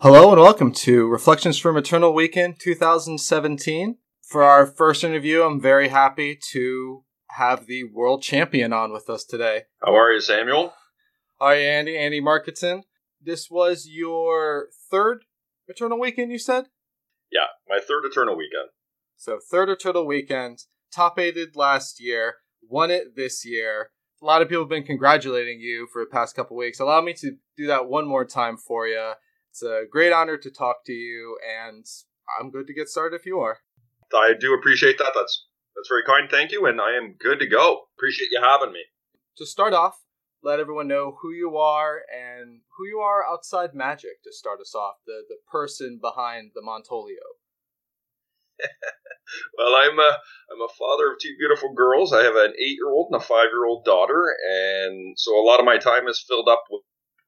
Hello and welcome to Reflections from Eternal Weekend 2017. For our first interview, I'm very happy to have the world champion on with us today. How are you, Samuel? Hi, Andy. Andy Markiton. This was your third Eternal Weekend, you said? Yeah, my third Eternal Weekend. So, third Eternal Weekend, top aided last year, won it this year. A lot of people have been congratulating you for the past couple weeks. Allow me to do that one more time for you. It's a great honor to talk to you, and I'm good to get started if you are. I do appreciate that. That's that's very kind. Thank you, and I am good to go. Appreciate you having me. To start off, let everyone know who you are and who you are outside Magic. To start us off, the the person behind the Montolio. well, I'm a I'm a father of two beautiful girls. I have an eight year old and a five year old daughter, and so a lot of my time is filled up with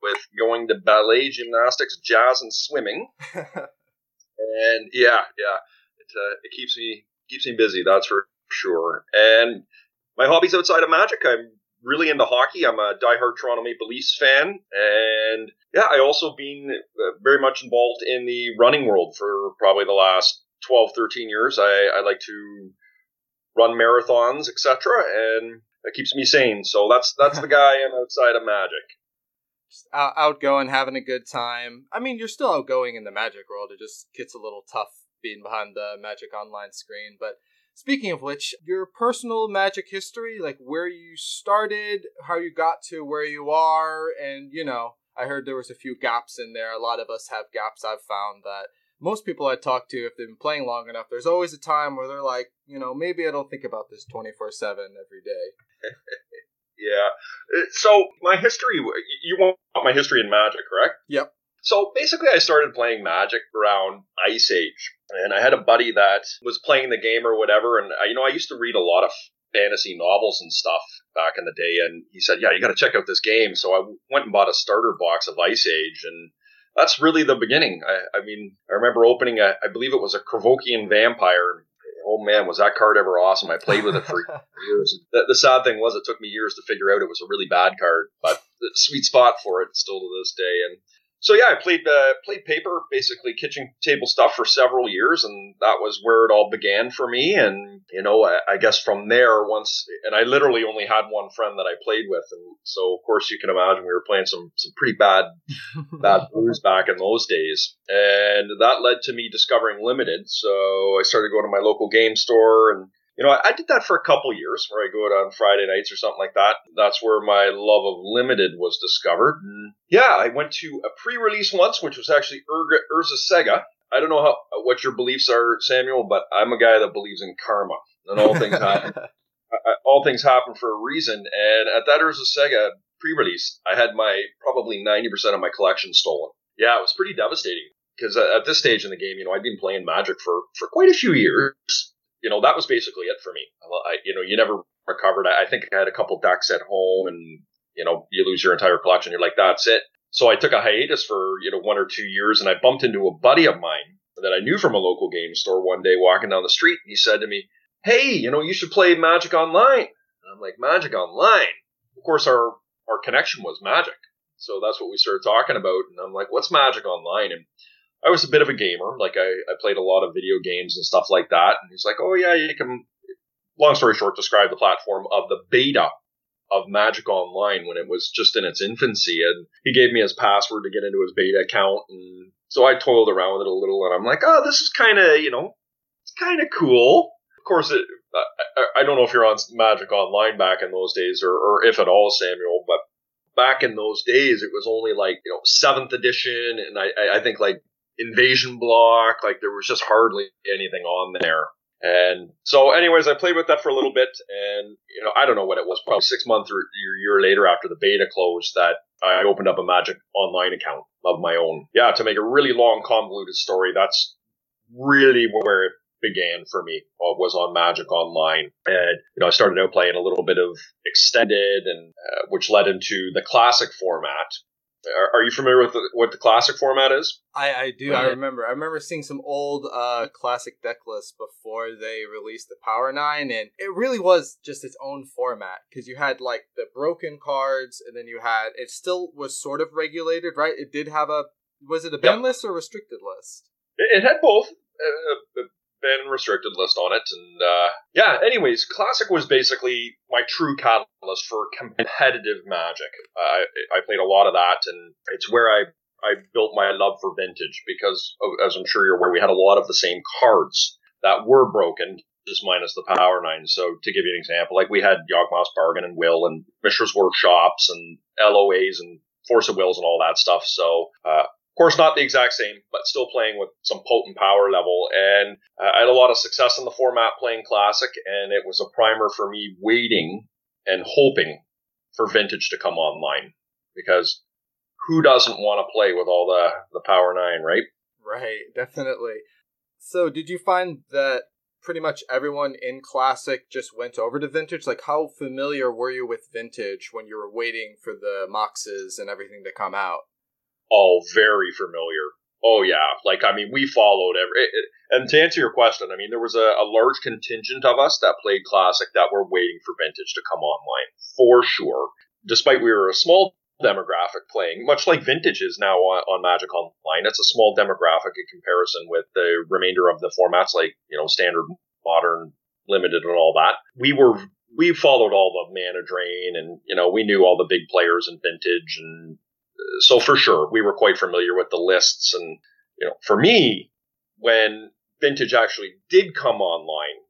with going to ballet, gymnastics, jazz, and swimming. and yeah, yeah, it uh, it keeps me keeps me busy. That's for sure. And my hobbies outside of magic, I'm really into hockey. I'm a diehard Toronto Maple Leafs fan, and yeah, I also been uh, very much involved in the running world for probably the last 12, 13 years. I, I like to run marathons, etc., and that keeps me sane. So that's that's the guy I'm outside of magic out- outgoing, having a good time. I mean, you're still outgoing in the Magic world. It just gets a little tough being behind the Magic Online screen. But speaking of which, your personal Magic history, like where you started, how you got to where you are, and you know, I heard there was a few gaps in there. A lot of us have gaps. I've found that most people I talk to, if they've been playing long enough, there's always a time where they're like, you know, maybe I don't think about this 24 7 every day. Yeah. Uh, so my history, you want my history in Magic, correct? Yep. So basically, I started playing Magic around Ice Age, and I had a buddy that was playing the game or whatever, and I, you know, I used to read a lot of fantasy novels and stuff back in the day, and he said, "Yeah, you got to check out this game." So I went and bought a starter box of Ice Age, and that's really the beginning. I, I mean, I remember opening a, I believe it was a Krovikan Vampire, oh man, was that card ever awesome? I played with it for years. The, the, sad thing was, it took me years to figure out it was a really bad card, but the sweet spot for it still to this day. And so yeah, I played uh, played paper, basically kitchen table stuff for several years, and that was where it all began for me. And you know, I, I, guess from there, once, and I literally only had one friend that I played with, and so of course you can imagine we were playing some some pretty bad bad brews back in those days, and that led to me discovering limited. So I started going to my local game store and you know, I, I, did that for a couple years where I go out on Friday nights or something like that. That's where my love of limited was discovered. And yeah, I went to a pre-release once, which was actually Urga, Urza's Saga. I don't know how what your beliefs are, Samuel, but I'm a guy that believes in karma and all things happen. all things happen for a reason. And at that Urza's Saga pre-release, I had my probably 90% of my collection stolen. Yeah, it was pretty devastating because at this stage in the game, you know, I'd been playing Magic for for quite a few years you know, that was basically it for me. I, you know, you never recovered. I, think I had a couple decks at home and, you know, you lose your entire collection. You're like, that's it. So I took a hiatus for, you know, one or two years and I bumped into a buddy of mine that I knew from a local game store one day walking down the street. And he said to me, Hey, you know, you should play Magic Online. And I'm like, Magic Online? Of course, our, our connection was Magic. So that's what we started talking about. And I'm like, what's Magic Online? And I was a bit of a gamer. Like I, I played a lot of video games and stuff like that. And he's like, oh yeah, you can. Long story short, describe the platform of the beta of Magic Online when it was just in its infancy, and he gave me his password to get into his beta account, and so I toiled around with it a little, and I'm like, oh, this is kind of, you know, it's kind of cool. Of course, it, I, I, don't know if you're on Magic Online back in those days, or, or if at all, Samuel, but back in those days, it was only like you know seventh edition, and I, I think like invasion block. Like there was just hardly anything on there. And so, anyways, I played with that for a little bit, and you know, I don't know what it was, probably six months or a year later after the beta closed, that I opened up a Magic Online account of my own. Yeah, to make a really long, convoluted story, that's really where it began for me. Uh, was on Magic Online, and you know, I started out playing a little bit of extended, and uh, which led into the classic format, are, are you familiar with the, what the classic format is? I, I do. I remember. I remember seeing some old uh, classic deck lists before they released the Power Nine, and it really was just its own format because you had like the broken cards, and then you had it still was sort of regulated, right? It did have a Was it a ban yep. list or restricted list? It, it had both. Uh, ban and restricted list on it. And uh, yeah, anyways, Classic was basically my true catalyst for competitive Magic. I, I played a lot of that, and it's where I I built my love for vintage because, as I'm sure you're aware, we had a lot of the same cards that were broken, just minus the Power Nine. So to give you an example, like we had Yawgmoth's Bargain and Will and Mishra's Workshops and LOAs and Force of Wills and all that stuff. So uh, of course, not the exact same, but still playing with some potent power level. And uh, I had a lot of success in the format playing Classic, and it was a primer for me waiting and hoping for Vintage to come online. Because who doesn't want to play with all the, the Power 9, right? Right, definitely. So, did you find that pretty much everyone in Classic just went over to Vintage? Like, how familiar were you with Vintage when you were waiting for the Moxes and everything to come out? All very familiar. Oh yeah, like I mean, we followed every. It, it, and to answer your question, I mean, there was a, a, large contingent of us that played classic that were waiting for vintage to come online for sure. Despite we were a small demographic playing, much like vintage is now on, on Magic Online, it's a small demographic in comparison with the remainder of the formats, like you know, standard, modern, limited, and all that. We were we followed all the mana drain, and you know, we knew all the big players in vintage and so for sure, we were quite familiar with the lists. And, you know, for me, when vintage actually did come online,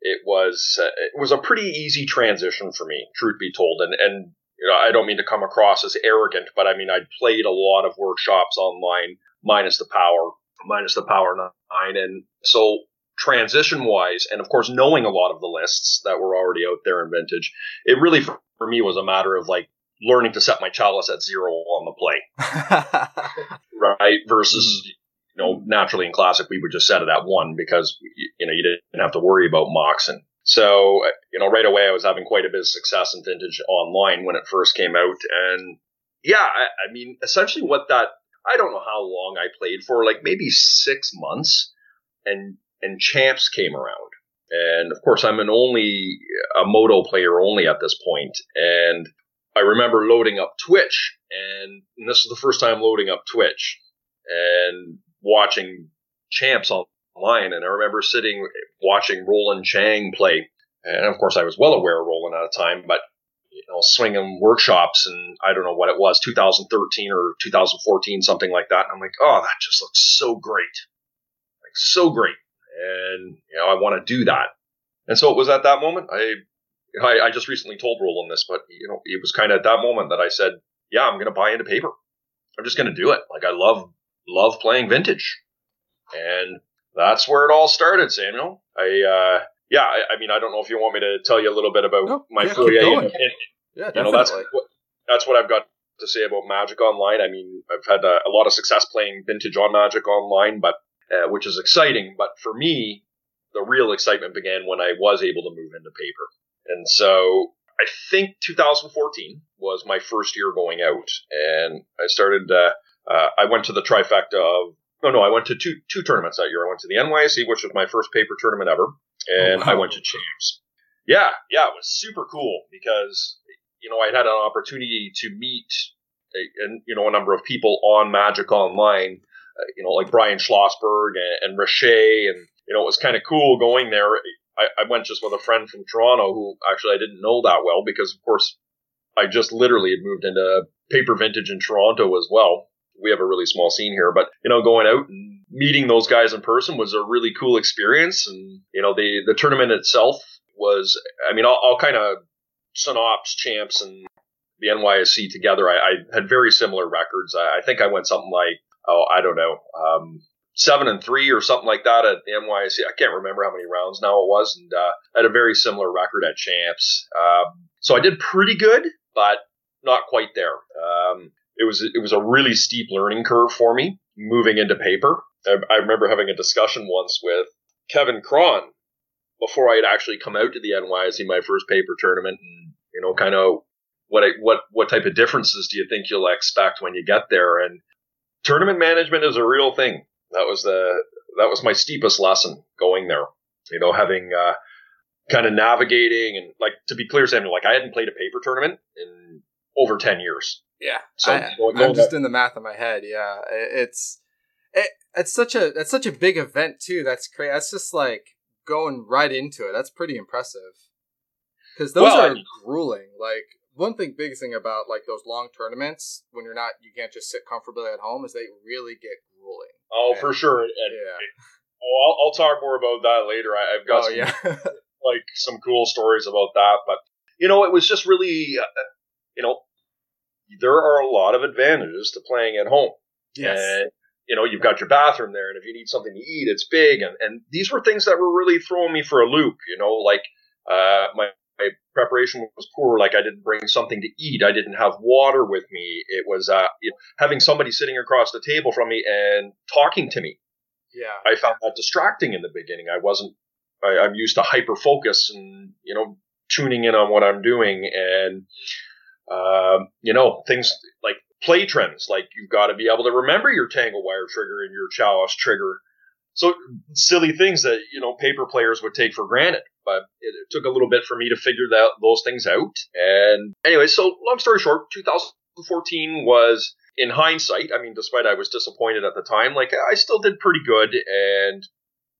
it was, uh, it was a pretty easy transition for me, truth be told. And, and, you know, I don't mean to come across as arrogant, but I mean, I'd played a lot of workshops online minus the power, minus the power nine. And so transition wise, and of course, knowing a lot of the lists that were already out there in vintage, it really for me was a matter of like learning to set my chalice at zero. right? Versus, mm-hmm. you know, naturally in classic, we would just set it at one because, you know, you didn't have to worry about mocks and So, you know, right away I was having quite a bit of success in vintage online when it first came out. And yeah, I, I mean, essentially what that, I don't know how long I played for, like maybe six months and, and champs came around. And of course, I'm an only a MODO player only at this point, and I remember loading up Twitch, and, and this is the first time loading up Twitch and watching champs online. And I remember sitting watching Roland Chang play. And of course, I was well aware of Roland at the time, but you know, swinging workshops and I don't know what it was, 2013 or 2014, something like that. And I'm like, oh, that just looks so great. Like, so great. And, you know, I want to do that. And so it was at that moment I I, I just recently told Roland this, but you know, it was kind of at that moment that I said, "Yeah, I'm going to buy into paper. I'm just going to do it. Like I love love playing vintage, and that's where it all started, Samuel. I uh, yeah, I, I, mean, I don't know if you want me to tell you a little bit about no, my yeah, foyer. And, and, yeah, definitely. You know, that's what, that's what I've got to say about Magic Online. I mean, I've had a, a lot of success playing vintage on Magic Online, but uh, which is exciting. But for me, the real excitement began when I was able to move into paper. And so I think 2014 was my first year going out, and I started. Uh, uh, I went to the trifecta of. No, no, I went to two two tournaments that year. I went to the NYSE, which was my first paper tournament ever, and oh, wow. I went to champs. Yeah, yeah, it was super cool because you know I had an opportunity to meet a, a you know a number of people on Magic Online, uh, you know like Brian Schlossberg and, and Rich Shea, and you know it was kind of cool going there. I, I went just with a friend from Toronto who actually I didn't know that well because, of course, I just literally had moved into paper vintage in Toronto as well. We have a really small scene here, but you know, going out and meeting those guys in person was a really cool experience. And you know, the the tournament itself was, I mean, I'll, I'll kind of synops champs and the NYSE together. I, I had very similar records. I, I, think I went something like, oh, I don't know, um, seven and three or something like that at NYSE. I can't remember how many rounds now it was, and uh, I had a very similar record at champs. Um, so I did pretty good, but not quite there. Um, it was it was a really steep learning curve for me moving into paper. I, I remember having a discussion once with Kevin Cron before I had actually come out to the NYSE, my first paper tournament, and you know, kind of what I, what what type of differences do you think you'll expect when you get there? And tournament management is a real thing. That was the that was my steepest lesson going there. You know, having uh, kind of navigating and like to be clear, Samuel, like I hadn't played a paper tournament in over 10 years. Yeah. So I, am just in the math in my head. Yeah. It's, it, it's such a, it's such a big event too. That's crazy. That's just like going right into it. That's pretty impressive. Cause those well, are I, grueling. Like one thing, big thing about like those long tournaments when you're not, you can't just sit comfortably at home is they really get grueling. Oh, and, for sure. And, yeah. Oh, I'll, I'll, talk more about that later. I, have got oh, some, yeah. like some cool stories about that, but you know, it was just really, uh, you know, there are a lot of advantages to playing at home. Yes. And, you know, you've got your bathroom there, and if you need something to eat, it's big. And, and these were things that were really throwing me for a loop. You know, like uh, my my preparation was poor. Like I didn't bring something to eat. I didn't have water with me. It was uh, you know, having somebody sitting across the table from me and talking to me. Yeah, I found that distracting in the beginning. I wasn't. I, I'm used to hyper focus and you know tuning in on what I'm doing and um, you know things like play trends. Like you've got to be able to remember your tangle wire trigger and your Chaos trigger. So silly things that you know paper players would take for granted but it, it, took a little bit for me to figure that those things out. And anyway, so long story short, 2014 was in hindsight. I mean, despite I was disappointed at the time, like I still did pretty good, and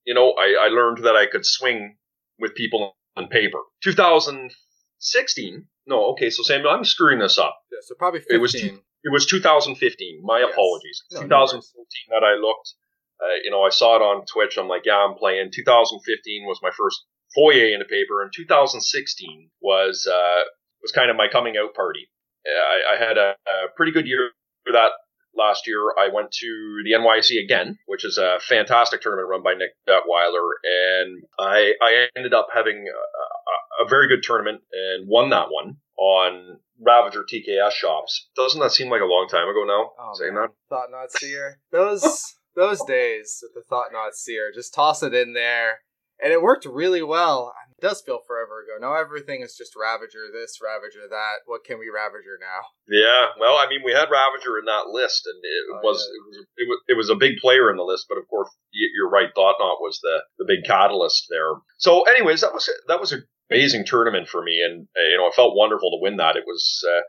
you know, I, I learned that I could swing with people on paper. 2016. No, okay, so Samuel, I'm screwing this up. Yeah, so probably 15. It was, two, it was 2015. My yes. apologies. No, 2014 no that I looked. Uh, you know, I saw it on Twitch. I'm like, yeah, I'm playing. 2015 was my first foyer in the paper. And 2016 was uh, was kind of my coming out party. I, I had a, a, pretty good year for that last year. I went to the NYSE again, which is a fantastic tournament run by Nick Detweiler, and I I ended up having a, a very good tournament and won that one on Ravager TKS shops. Doesn't that seem like a long time ago now? Oh, saying man. that Thought-Knot Seer. Those those days with the Thought-Knot Seer. Just toss it in there and it worked really well. It does feel forever ago. Now everything is just Ravager this, Ravager that. What can we Ravager now? Yeah, well, I mean, we had Ravager in that list, and it oh, was, yeah. it was it was it was a big player in the list. But of course, you're right. Thought Not was the the big catalyst there. So, anyways, that was that was an amazing tournament for me, and uh, you know, it felt wonderful to win that. It was uh,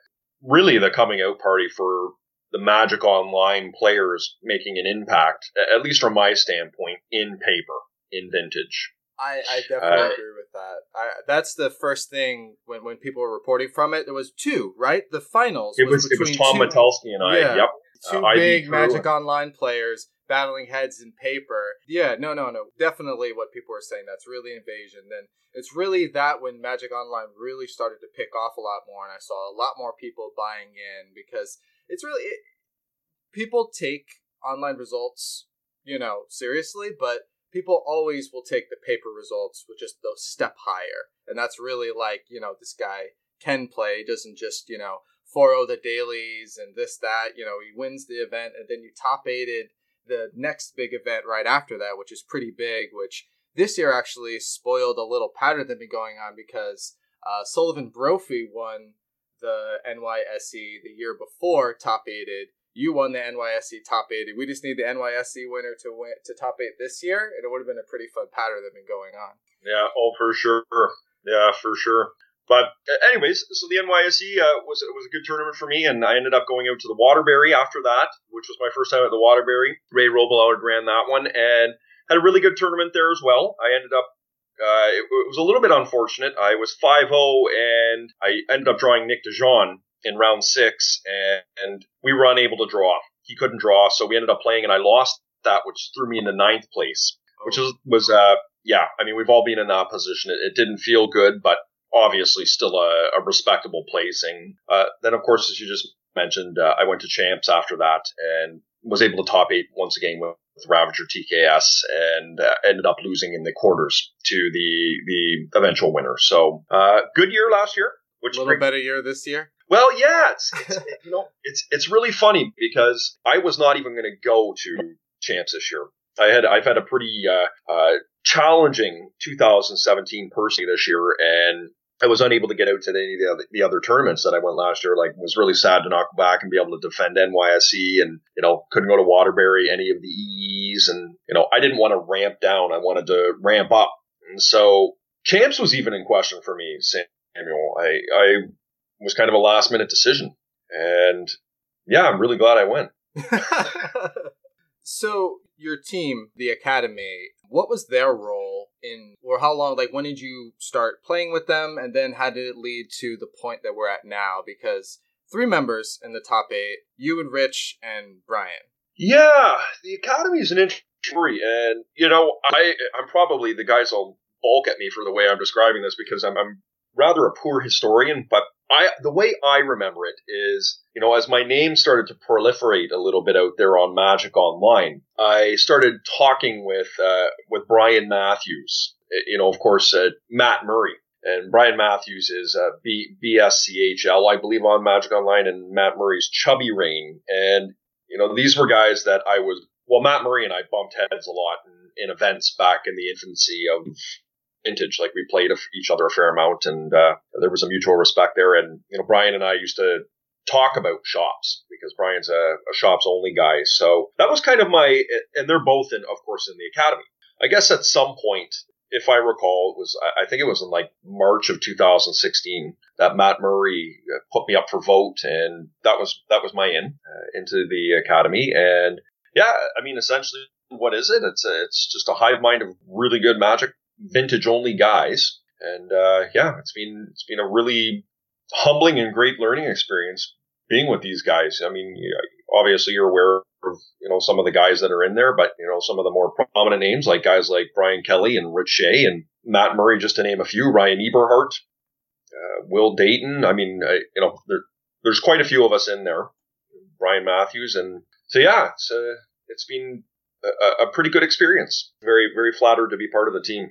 really the coming out party for the Magic Online players making an impact, at least from my standpoint, in paper, in vintage. I, I definitely uh, agree with that. I, that's the first thing when, when people were reporting from it. There was two, right? The finals. It was, was it was Tom two, Metelsky and I. Yeah, yep. Two uh, big Magic Online players battling heads in paper. Yeah, no, no, no. Definitely what people were saying. That's really invasion. Then it's really that when Magic Online really started to pick off a lot more, and I saw a lot more people buying in because it's really it, people take online results, you know, seriously, but people always will take the paper results with just the step higher. And that's really like, you know, this guy can play, doesn't just, you know, 4 the dailies and this, that. You know, he wins the event and then you top aided the next big event right after that, which is pretty big, which this year actually spoiled a little pattern that been going on because uh, Sullivan Brophy won the NYSE the year before, top aided you won the NYSE top 80. We just need the NYSE winner to win to top eight this year, and it would have been a pretty fun pattern that been going on. Yeah, oh for sure. Yeah, for sure. But anyways, so the NYSE uh, was was a good tournament for me, and I ended up going out to the Waterbury after that, which was my first time at the Waterbury. Ray Robillard ran that one, and had a really good tournament there as well. I ended up. Uh, it, it, was a little bit unfortunate. I was 5-0 and I ended up drawing Nick DeJean in round six, and, and we were unable to draw. He couldn't draw, so we ended up playing, and I lost that, which threw me into ninth place, which was was uh yeah. I mean, we've all been in that position. It, it didn't feel good, but obviously still a, a respectable placing. Uh, then, of course, as you just mentioned, uh, I went to champs after that and was able to top eight once again with, with Ravager TKS and uh, ended up losing in the quarters to the the eventual winner. So uh, good year last year. Which a little better year this year. Well, yeah, it's, it's you know it's it's really funny because I was not even going to go to champs this year. I had I've had a pretty uh, uh, challenging 2017 personally this year, and I was unable to get out to any of the other, the other tournaments that I went last year. Like, was really sad to not go back and be able to defend NYSE, and you know, couldn't go to Waterbury, any of the EEs, and you know, I didn't want to ramp down. I wanted to ramp up, and so champs was even in question for me. Samuel, I I was kind of a last minute decision. And yeah, I'm really glad I went. so your team, the academy, what was their role in, or how long? Like, when did you start playing with them, and then how did it lead to the point that we're at now? Because three members in the top eight, you and Rich and Brian. Yeah, the academy is an interesting story, and you know, I I'm probably the guys will balk at me for the way I'm describing this because I'm, I'm rather a poor historian, but I the way I remember it is, you know, as my name started to proliferate a little bit out there on Magic Online, I started talking with uh, with Brian Matthews. You know, of course, uh, Matt Murray. And Brian Matthews is uh, B- BSCHL, I believe, on Magic Online, and Matt Murray's Chubby Rain. And, you know, these were guys that I was, well, Matt Murray and I bumped heads a lot in, in events back in the infancy of vintage. Like we played each other a fair amount, and uh, there was a mutual respect there. And you know, Brian and I used to talk about shops because Brian's a, a shops only guy. So that was kind of my, and they're both in, of course, in the academy. I guess at some point, if I recall, it was I think it was in like March of 2016 that Matt Murray uh, put me up for vote, and that was that was my in uh, into the academy. And yeah, I mean, essentially, what is it? It's a, it's just a hive mind of really good magic vintage only guys. And uh, yeah, it's been it's been a really humbling and great learning experience being with these guys. I mean, obviously you're aware of you know some of the guys that are in there, but you know some of the more prominent names like guys like Brian Kelly and Rich Shea and Matt Murray, just to name a few. Ryan Eberhart, uh, Will Dayton. I mean, you know, there, there's quite a few of us in there. Brian Matthews, and so yeah, it's uh, it's been a, a pretty good experience. Very very flattered to be part of the team.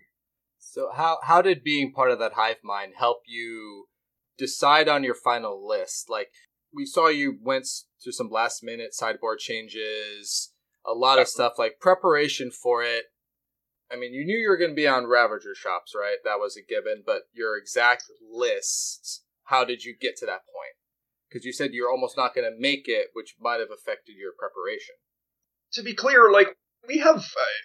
So how how did being part of that hive mind help you decide on your final list? Like we saw you went through some last minute sideboard changes, a lot of stuff like preparation for it. I mean, you knew you were going to be on Ravager shops, right? That was a given, but your exact list, how did you get to that point? Because you said you're almost not going to make it, which might have affected your preparation. To be clear, like we have uh,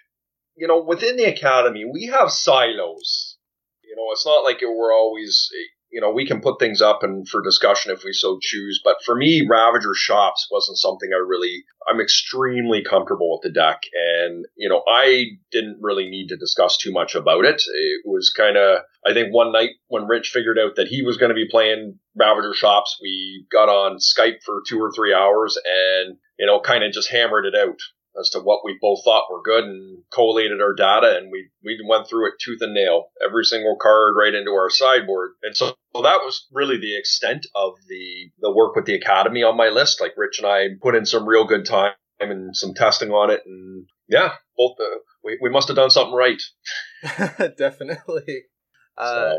you know, within the academy, we have silos. You know, it's not like we're always, you know, we can put things up and for discussion if we so choose. But for me, Ravager Shops wasn't something I really, I'm extremely comfortable with the deck. And, you know, I didn't really need to discuss too much about it. It was kind of, I think one night when Rich figured out that he was going to be playing Ravager Shops, we got on Skype for two or three hours and, you know, kind of just hammered it out as to what we both thought were good and collated our data and we we went through it tooth and nail every single card right into our sideboard and so well, that was really the extent of the the work with the academy on my list like rich and i put in some real good time and some testing on it and yeah both the, we, we must have done something right definitely uh.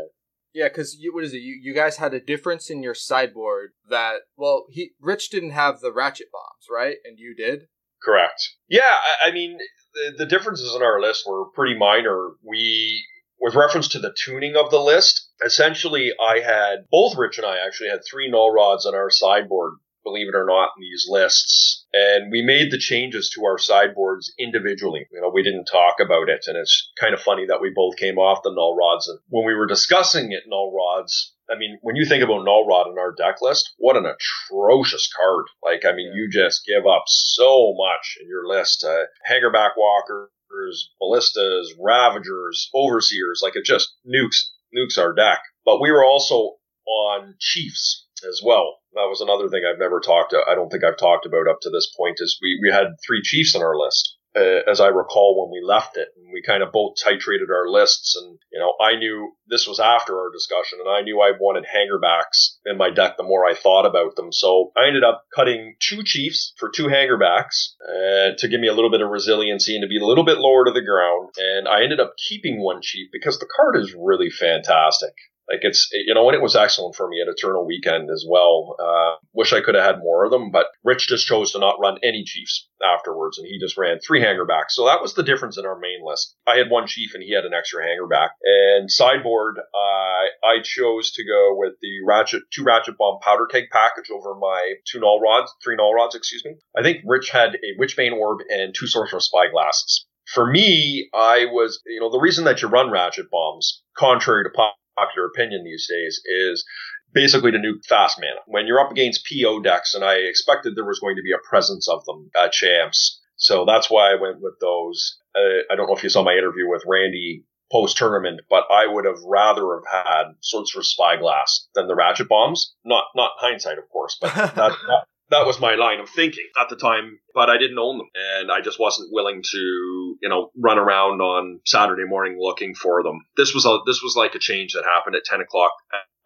Yeah, because what is it? You you guys had a difference in your sideboard that well, he Rich didn't have the ratchet bombs, right? And you did. Correct. Yeah, I, I mean, the, the differences in our list were pretty minor. We, with reference to the tuning of the list, essentially, I had both Rich and I actually had three null rods on our sideboard believe it or not, in these lists. And we made the changes to our sideboards individually. You know, we didn't talk about it. And it's kind of funny that we both came off the null rods. And when we were discussing it, null rods, I mean, when you think about Null Rod in our deck list, what an atrocious card. Like, I mean, you just give up so much in your list. Uh, Hangerback Walkers, Ballistas, Ravagers, Overseers, like it just nukes, nukes our deck. But we were also on Chiefs as well. That was another thing I've never talked, I don't think I've talked about up to this point is we, we had three Chiefs on our list uh, as I recall when we left it. And we kind of both titrated our lists. And, you know, I knew this was after our discussion and I knew I wanted hangerbacks in my deck the more I thought about them. So I ended up cutting two chiefs for two hangerbacks uh, to give me a little bit of resiliency and to be a little bit lower to the ground. And I ended up keeping one chief because the card is really fantastic. Like it's, you know, and it was excellent for me at Eternal Weekend as well. Uh, wish I could have had more of them, but Rich just chose to not run any Chiefs afterwards, and he just ran three hangerbacks. So that was the difference in our main list. I had one Chief, and he had an extra hangerback. And sideboard, uh, I chose to go with the Ratchet, two Ratchet Bomb powder keg package over my two Null Rods, three Null Rods, excuse me. I think Rich had a Witchbane Orb and two Sorcerous Spyglasses for me, I was, you know, the reason that you run ratchet bombs, contrary to popular opinion these days is basically to nuke fast mana. When you're up against PO decks, and I expected there was going to be a presence of them at champs, so that's why I went with those. Uh, I don't know if you saw my interview with Randy post tournament, but I would have rather have had Sorcerous Spyglass than the Ratchet Bombs. Not not hindsight, of course, but that, that, that was my line of thinking at the time. But I didn't own them, and I just wasn't willing to, you know, run around on Saturday morning looking for them. This was a this was like a change that happened at ten o'clock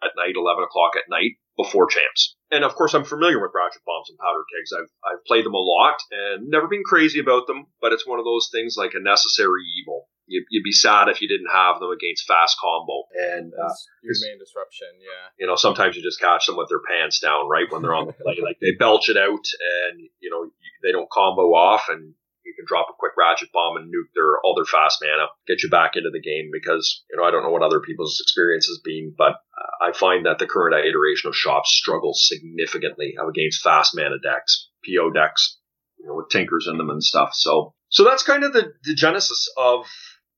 at night, eleven o'clock at night before champs. And of course, I'm familiar with ratchet bombs and powder kegs. I've I've played them a lot and never been crazy about them. But it's one of those things like a necessary evil you, would be sad if you didn't have them against fast combo. And uh, your main disruption, yeah. You know, sometimes you just catch them with their pants down, right when they're on the play, like they belch it out, and you know they don't combo off, and you can drop a quick ratchet bomb and nuke their all their fast mana, get you back into the game. Because you know, I don't know what other people's experience has been, but uh, I find that the current iteration of shops struggles significantly against fast mana decks, PO decks, you know, with tinkers in them and stuff. So, so that's kind of the, the genesis of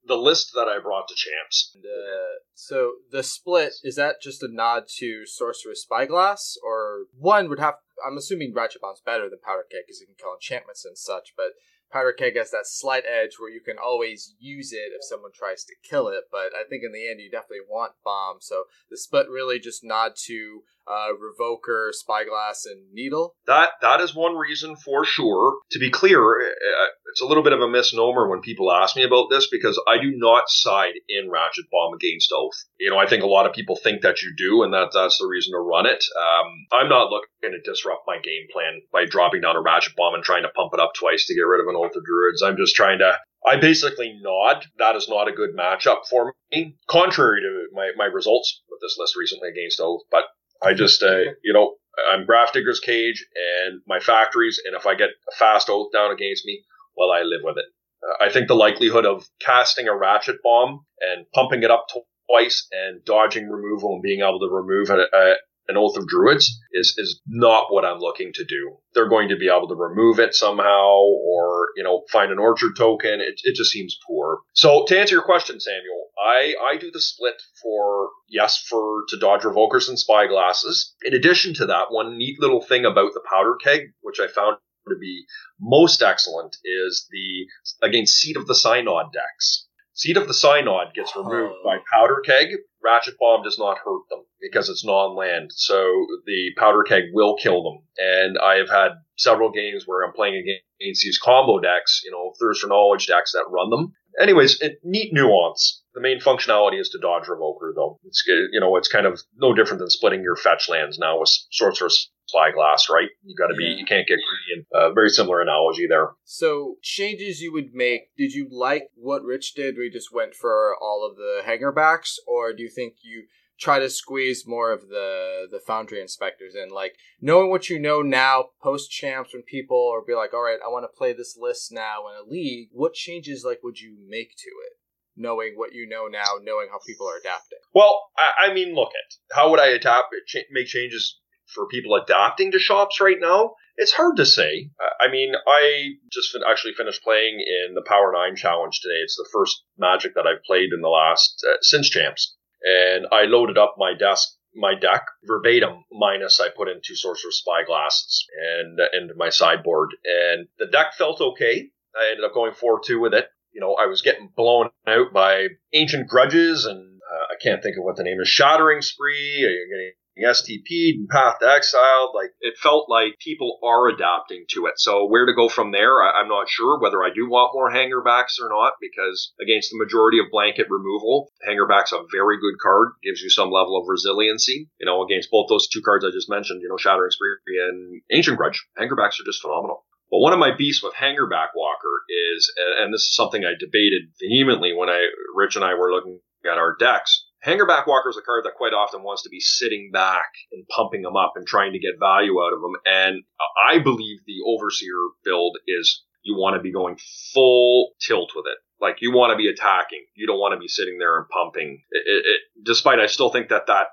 the list that I brought to champs. Uh, so the split is that just a nod to Sorcerous Spyglass, or one would have? I'm assuming Ratchet Bomb's better than Powder Keg because you can kill enchantments and such, but Powder Keg has that slight edge where you can always use it if someone tries to kill it. But I think in the end, you definitely want Bomb. So the split really just nod to uh, Revoker, Spyglass, and Needle. That that is one reason for sure. To be clear, uh, uh, it's a little bit of a misnomer when people ask me about this because I do not side in Ratchet Bomb against Oath. You know, I think a lot of people think that you do, and that that's the reason to run it. Um, I'm not looking to disrupt my game plan by dropping down a Ratchet Bomb and trying to pump it up twice to get rid of an Oath of Druids. I'm just trying to I basically nod. That is not a good matchup for me, contrary to my, my results with this list recently against Oath. But I just, uh, you know, I'm Grafdigger's Cage and my factories, and if I get a fast oath down against me, well, I live with it. Uh, I think the likelihood of casting a ratchet bomb and pumping it up twice and dodging removal and being able to remove a, a, an Oath of Druids is is not what I'm looking to do. They're going to be able to remove it somehow, or you know, find an orchard token. It, it just seems poor. So to answer your question, Samuel, I I do the split for yes for to dodge revokers and spyglasses. In addition to that, one neat little thing about the powder keg, which I found to be most excellent, is the against seat of the synod decks. Seat of the Synod gets removed oh. by Powder Keg. Ratchet Bomb does not hurt them because it's non-land, so the Powder Keg will kill them. And I have had several games where I'm playing against these combo decks, you know, Thirst for Knowledge decks that run them. Anyways, it, neat nuance. The main functionality is to dodge Revoker, though. It's you know, it's kind of no different than splitting your fetch lands now with Sorcerous Spyglass, right? You got to be, yeah. you can't get greedy. Uh, very similar analogy there. So, changes you would make, did you like what Rich did? We just went for all of the hangerbacks, or do you think you try to squeeze more of the the foundry inspectors in like knowing what you know now post champs when people are be like all right i want to play this list now in a league what changes like would you make to it knowing what you know now knowing how people are adapting well i, I mean look at how would i adapt make changes for people adapting to shops right now, it's hard to say. I mean, I just fin- actually finished playing in the Power 9 Challenge today. It's the first Magic that I've played in the last, uh, since Champs. And I loaded up my desk, my deck verbatim, minus I put in two Sorcerous Spyglasses and, uh, and my sideboard. And the deck felt okay. I ended up going 4 2 with it. You know, I was getting blown out by Ancient Grudges and uh, I can't think of what the name is, Shattering Spree. You're getting STP'd and Path to Exile. Like it felt like people are adapting to it. So where to go from there, I, am not sure whether I do want more hangerbacks or not, because against the majority of blanket removal, hangerback's a very good card, gives you some level of resiliency. You know, against both those two cards I just mentioned, you know, Shattering Spree and Ancient Grudge, hangerbacks are just phenomenal. But one of my beasts with Hangerback Walker is, and this is something I debated vehemently when I, Rich and I were looking at our decks, Hangerback Walker is a card that quite often wants to be sitting back and pumping them up and trying to get value out of them. And I believe the Overseer build is you want to be going full tilt with it. Like you want to be attacking. You don't want to be sitting there and pumping. It, it, it, despite I still think that that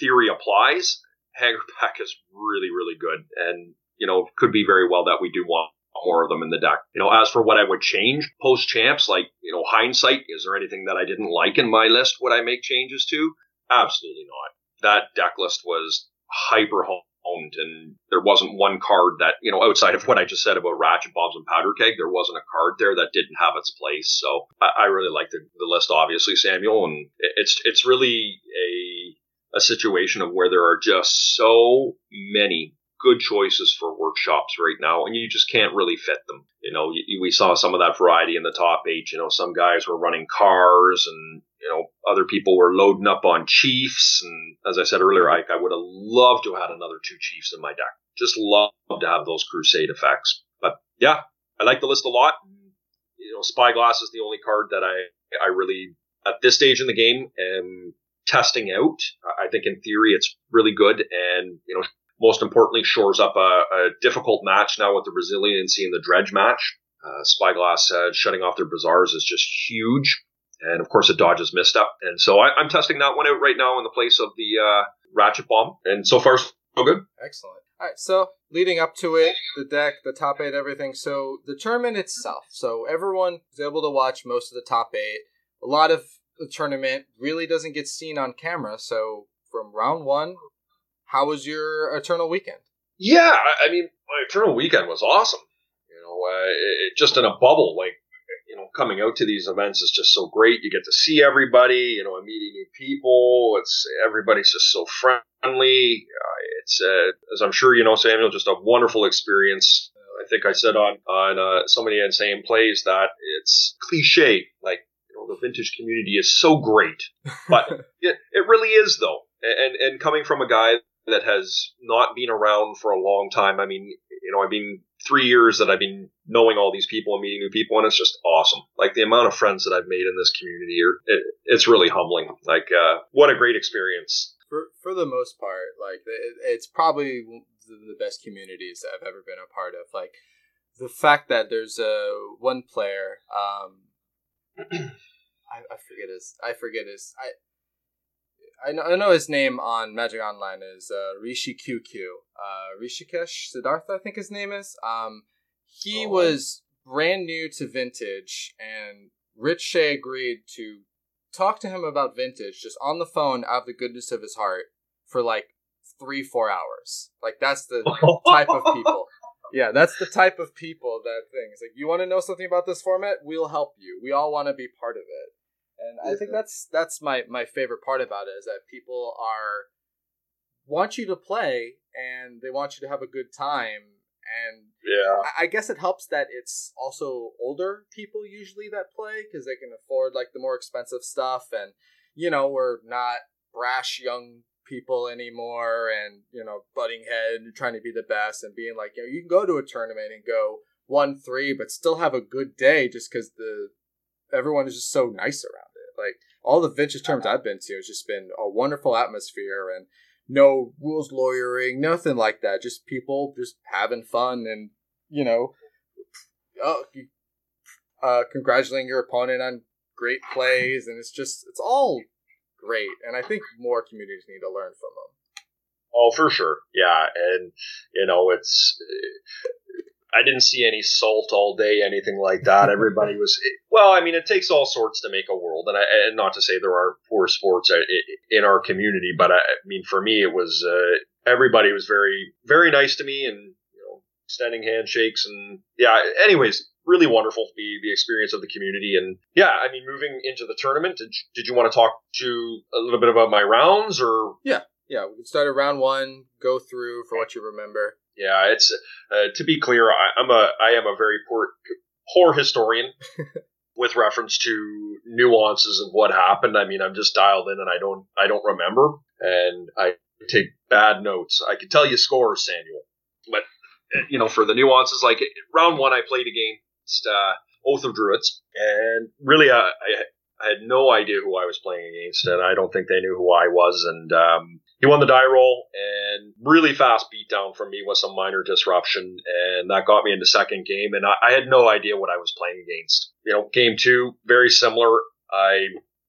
theory applies. Hangerback is really, really good. And, you know, could be very well that we do want more of them in the deck. You know, as for what I would change post champs, like, you know, hindsight, is there anything that I didn't like in my list? Would I make changes to? Absolutely not. that deck list was hyper honed, and there wasn't one card that you know outside of what I just said about Ratchet Bombs and Powder Keg, there wasn't a card there that didn't have its place. So I, I really like the, the list, obviously, Samuel, and it's it's really a a situation of where there are just so many good choices for workshops right now, and you just can't really fit them. You know, we saw some of that variety in the top eight. You know, some guys were running cars, and you know, other people were loading up on chiefs. And as I said earlier, I, I would have loved to have had another two chiefs in my deck. Just love to have those crusade effects. But yeah, I like the list a lot. You know, Spyglass is the only card that I I really at this stage in the game am testing out. I think in theory it's really good, and you know most importantly, shores up a, a difficult match now with the resiliency in the dredge match. Uh, Spyglass uh, shutting off their bazaars is just huge. And of course, it dodges misstep. And so I, am testing that one out right now in the place of the uh, Ratchet Bomb. And so far, so good. Excellent. All right, so leading up to it, the deck, the top eight, everything. So the tournament itself. So everyone is able to watch most of the top eight. A lot of the tournament really doesn't get seen on camera. So from round one how was your Eternal weekend? Yeah, I mean, my Eternal weekend was awesome. You know, uh, it, just in a bubble, like you know, coming out to these events is just so great. You get to see everybody. You know, I'm meeting new people. It's everybody's just so friendly. Uh, it's uh, as I'm sure you know, Samuel, just a wonderful experience. I think I said on on uh, so many insane plays that it's cliche, like you know, the vintage community is so great, but it, it really is though. And and coming from a guy that has not been around for a long time. I mean, you know, I've been three years that I've been knowing all these people and meeting new people, and it's just awesome. Like the amount of friends that I've made in this community, it, it's really humbling. Like, uh, what a great experience. For for the most part, like it, it's probably the best communities that I've ever been a part of. Like the fact that there's a one player, um, I, I forget his, I forget his, I I know, I know his name on Magic Online is uh, Rishi QQ. Uh, Rishikesh Siddhartha, I think his name is. Um, he oh. was brand new to Vintage, and Rich Shea agreed to talk to him about Vintage just on the phone out of the goodness of his heart for like three, four hours. Like, that's the type of people. Yeah, that's the type of people that thing. It's like, you want to know something about this format? We'll help you. We all want to be part of it and I think that's that's my my favorite part about it is that people are want you to play and they want you to have a good time. And yeah. I, guess it helps that it's also older people usually that play because they can afford like the more expensive stuff. And you know we're not brash young people anymore and you know butting head and trying to be the best and being like you know you can go to a tournament and go one three but still have a good day just because the everyone is just so nice around like all the vintage terms I've been to, it's just been a wonderful atmosphere and no rules lawyering, nothing like that. Just people just having fun and you know, oh, uh, congratulating your opponent on great plays, and it's just it's all great. And I think more communities need to learn from them. Oh, for sure, yeah, and you know it's I didn't see any salt all day, anything like that. Everybody was well. I mean, it takes all sorts to make a world, and, I, and not to say there are poor sports in our community, but I, I mean, for me, it was uh, everybody was very, very nice to me, and you know, extending handshakes, and yeah. Anyways, really wonderful to be the experience of the community, and yeah, I mean, moving into the tournament, did you, did you want to talk to a little bit about my rounds, or yeah, yeah, we can start at round one, go through for what you remember. Yeah, it's uh, to be clear, I, am a I am a very poor poor historian with reference to nuances of what happened. I mean, I'm just dialed in and I don't I don't remember, and I take bad notes. I can tell you scores, Samuel, but uh, you know, for the nuances, like round one, I played against uh, Oath of Druids, and really, uh, I I had no idea who I was playing against, and I don't think they knew who I was. And um, he won the die roll, and really fast beatdown from me with some minor disruption, and that got me into second game. And I, I had no idea what I was playing against. You know, game two, very similar. I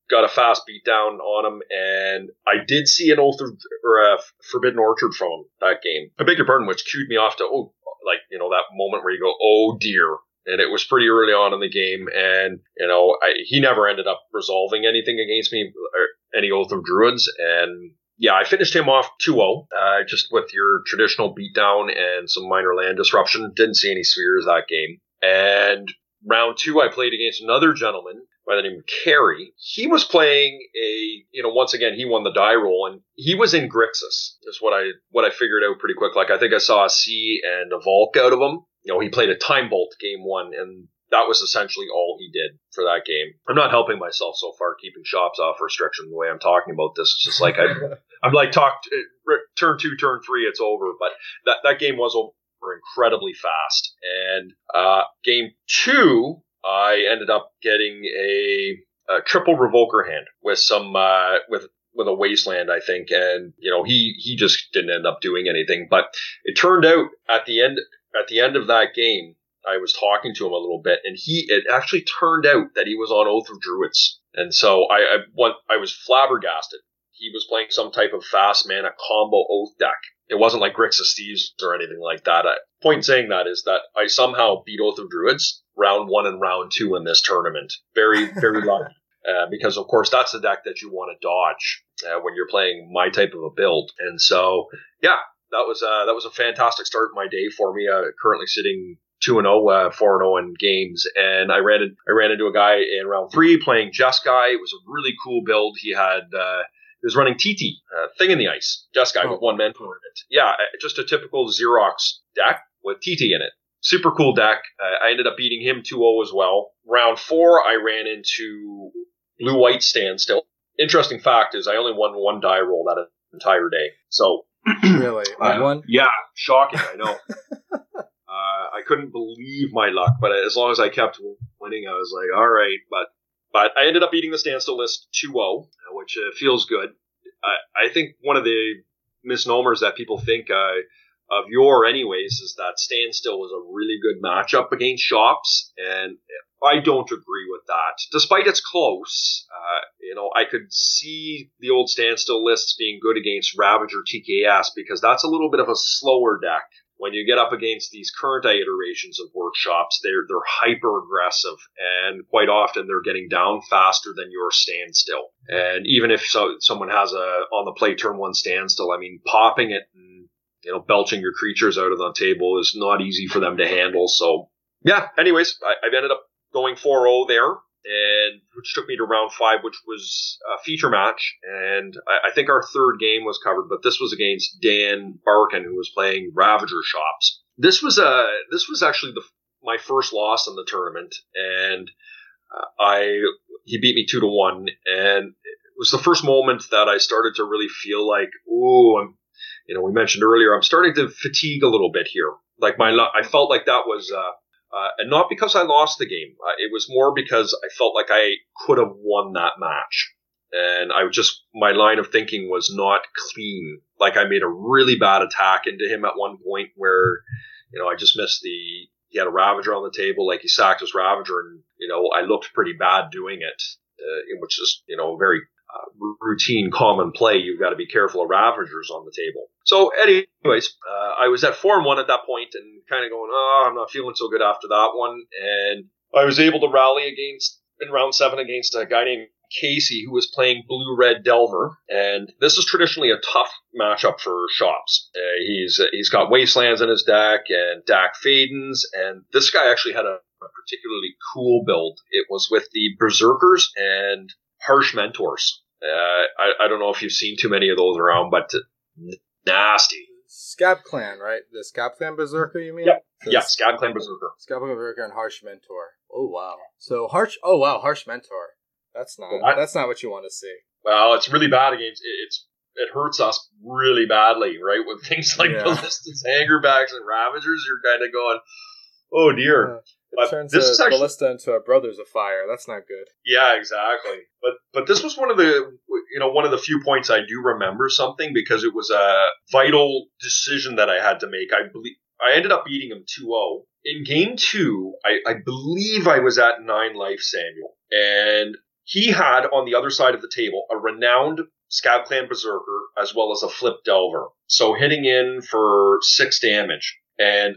got a fast beatdown on him, and I did see an oath of, or a forbidden orchard from him that game. I beg your pardon, which cued me off to oh, like you know that moment where you go, oh dear, and it was pretty early on in the game. And you know, I, he never ended up resolving anything against me or any oath of druids. And yeah, I finished him off 2-0, uh, just with your traditional beatdown and some minor land disruption. Didn't see any spheres that game. And round two, I played against another gentleman by the name of Carey. He was playing a, you know, once again, he won the die roll and he was in Grixis. Is what I, what I figured out pretty quick. Like, I think I saw a C and a Volk out of him. You know, he played a Time Bolt game one and that was essentially all he did for that game. I'm not helping myself so far keeping shops off restriction the way I'm talking about this. It's just like I, I'm like talked uh, turn two, turn three, it's over. But that that game was over incredibly fast. And uh, game two, I ended up getting a, a triple revoker hand with some uh, with with a wasteland, I think, and you know he he just didn't end up doing anything. But it turned out at the end at the end of that game, I was talking to him a little bit, and he it actually turned out that he was on Oath of Druids, and so I I, what, I was flabbergasted. He was playing some type of fast mana combo Oath deck. It wasn't like Grixis Thieves or anything like that. I, point saying that is that I somehow beat Oath of Druids round one and round two in this tournament. Very very lucky. Uh, because of course that's the deck that you want to dodge uh, when you're playing my type of a build. And so, yeah, that was uh, that was a fantastic start of my day for me. Uh, currently sitting two and zero, uh, four and zero in games, and I ran in, I ran into a guy in round three playing Jeskai. It was a really cool build. He had uh, he was running TT, uh, thing in the ice, Jeskai oh. with one mentor in it. Yeah, uh, just a typical Xerox deck with TT in it. Super cool deck. Uh, I ended up beating him 2-0 as well. Round four, I ran into blue white standstill. Interesting fact is I only won one die roll that entire day. So really, uh, one? Yeah, shocking. I know. Uh, I couldn't believe my luck, but as long as I kept winning, I was like, all right. But but I ended up beating the standstill list 2-0, which uh, feels good. I, I think one of the misnomers that people think uh, of your, anyways, is that standstill was a really good matchup against shops, and I don't agree with that. Despite it's close, uh, you know, I could see the old standstill lists being good against Ravager TKS because that's a little bit of a slower deck when you get up against these current iterations of workshops, they're they're hyper aggressive, and quite often they're getting down faster than your standstill. And even if so, someone has a on the play turn one standstill, I mean, popping it and you know belching your creatures out of the table is not easy for them to handle. So yeah. Anyways, I, have ended up going 4-0 there and which took me to round five, which was a feature match. And I, I, think our third game was covered, but this was against Dan Barkin, who was playing Ravager Shops. This was a this was actually the my first loss in the tournament, and uh, I he beat me two to one, and it was the first moment that I started to really feel like, oh, I'm, you know, we mentioned earlier, I'm starting to fatigue a little bit here. Like my, I felt like that was. Uh, uh, and not because I lost the game. Uh, it was more because I felt like I could have won that match. And I just, my line of thinking was not clean. Like I made a really bad attack into him at one point where, you know, I just missed the, he had a Ravager on the table, like he sacked his Ravager, and, you know, I looked pretty bad doing it, uh, which is, you know, very uh, routine, common play, you've got to be careful of Ravagers on the table. So, anyways, uh, I was at four and one at that point, and kind of going, oh, I'm not feeling so good after that one, and I was able to rally against in round seven against a guy named Casey who was playing blue red Delver, and this is traditionally a tough matchup for shops. Uh, he's he's got wastelands in his deck and Dack Faydens, and this guy actually had a, a particularly cool build. It was with the Berserkers and Harsh Mentors. Uh, I, I don't know if you've seen too many of those around, but nasty. Scab Clan, right? The Scab Clan Berserker, you mean? Yeah, yeah, Scab Clan Berserker. Scab Clan Berserker and Harsh Mentor. Oh wow. So harsh. Oh wow, Harsh Mentor. That's not. Well, that's not what you want to see. Well, it's really bad against. It's it hurts us really badly, right? With things like yeah. ballistas, Hangarbacks, and ravagers, you're kind of going, oh dear. It but turns this a actually, ballista into a brothers of fire. That's not good. Yeah, exactly. But but this was one of the you know one of the few points I do remember something because it was a vital decision that I had to make. I believe I ended up beating him 2-0. In game two, I, I believe I was at nine life, Samuel, and he had on the other side of the table a renowned Scab Clan Berserker as well as a Flip Delver. So hitting in for six damage. And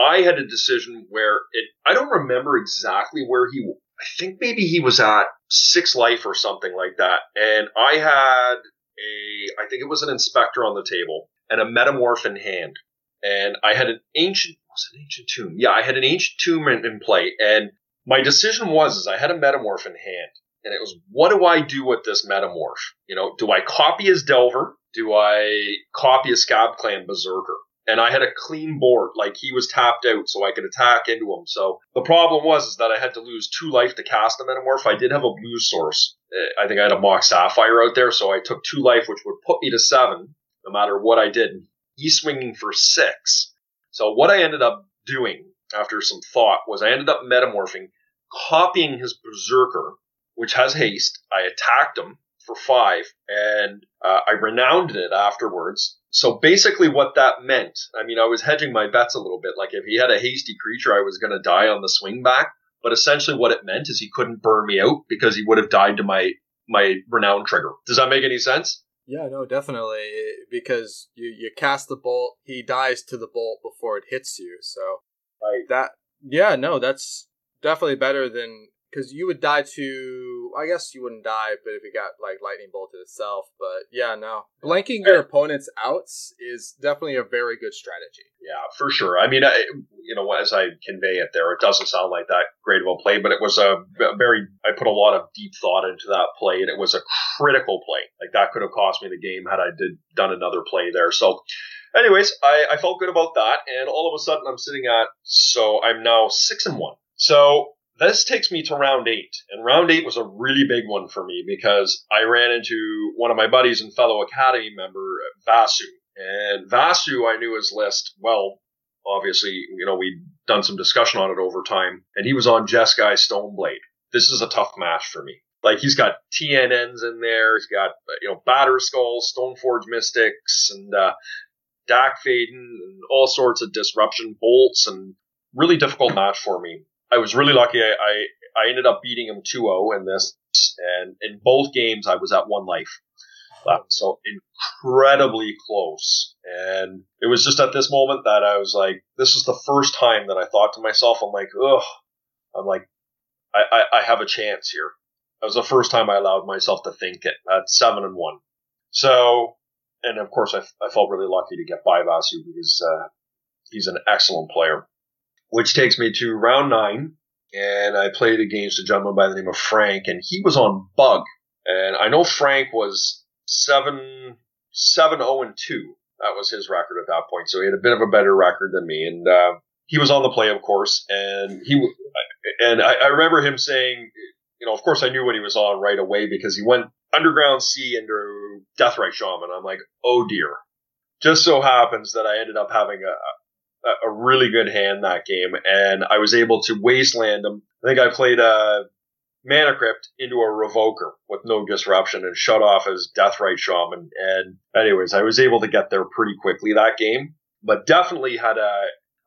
I had a decision where it, I don't remember exactly where he, I think maybe he was at six life or something like that. And I had a, I think it was an inspector on the table, and a metamorph in hand. And I had an ancient, was it an ancient tomb? Yeah, I had an ancient tomb in, in play, and my decision was is I had a metamorph in hand, and it was what do I do with this metamorph? You know, do I copy his Delver? Do I copy a Scab Clan Berserker? And I had a clean board. Like he was tapped out, so I could attack into him. So the problem was is that I had to lose two life to cast the metamorph. I did have a blue source. Eh, I think I had a Mox Sapphire out there, so I took two life, which would put me to seven, no matter what I did. He's swinging for six. So what I ended up doing after some thought was I ended up metamorphing, copying his berserker, which has haste. I attacked him for five, and uh, I renowned it afterwards. So basically, what that meant, I mean, I was hedging my bets a little bit. Like if he had a hasty creature, I was going to die on the swing back. But essentially, what it meant is he couldn't burn me out because he would have died to my my renown trigger. Does that make any sense? Yeah, no, definitely. Because you you cast the bolt, he dies to the bolt before it hits you. So right. that yeah, no, that's definitely better than because you would die to i guess you wouldn't die but if you got like lightning bolted itself but yeah no. Blanking your opponent's outs is definitely a very good strategy. Yeah for sure. I mean I, you know as i convey it there it doesn't sound like that great of a play but it was a, a very i put a lot of deep thought into that play and it was a critical play. Like that could have cost me the game had i did done another play there. So anyways I, I felt good about that and all of a sudden i'm sitting at so i'm now six and one. So this takes me to round eight, and round eight was a really big one for me because I ran into one of my buddies and fellow Academy member, Vasu. And Vasu, I knew his list well. Obviously, you know, we'd done some discussion on it over time, and he was on Jeskai Stoneblade. This is a tough match for me. Like he's got TNNs in there, he's got you know Batterskull, Stoneforge Mystics, and uh, Dack Fayden, and all sorts of disruption bolts, and really difficult match for me. I was really lucky. I, I, I ended up beating him 2-0 in this, and in both games I was at one life. So incredibly close. And it was just at this moment that I was like, this is the first time that I thought to myself, I'm like, ugh, I'm like, I, I, I have a chance here. That was the first time I allowed myself to think it at seven and one. So, and of course, I, I felt really lucky to get by Vasu because uh, he's an excellent player which takes me to round nine. And I played against a gentleman by the name of Frank, and he was on bug. And I know Frank was seven, seven, zero, oh, and two. That was his record at that point. So he had a bit of a better record than me. And uh, he was on the play, of course. And he and I, I remember him saying, you know, of course I knew what he was on right away because he went underground sea into Deathrite Shaman. I'm like, oh dear. Just so happens that I ended up having a, a really good hand that game, and I was able to wasteland him. I think I played a mana crypt into a revoker with no disruption and shut off his deathrite shaman. And anyways, I was able to get there pretty quickly that game, but definitely had a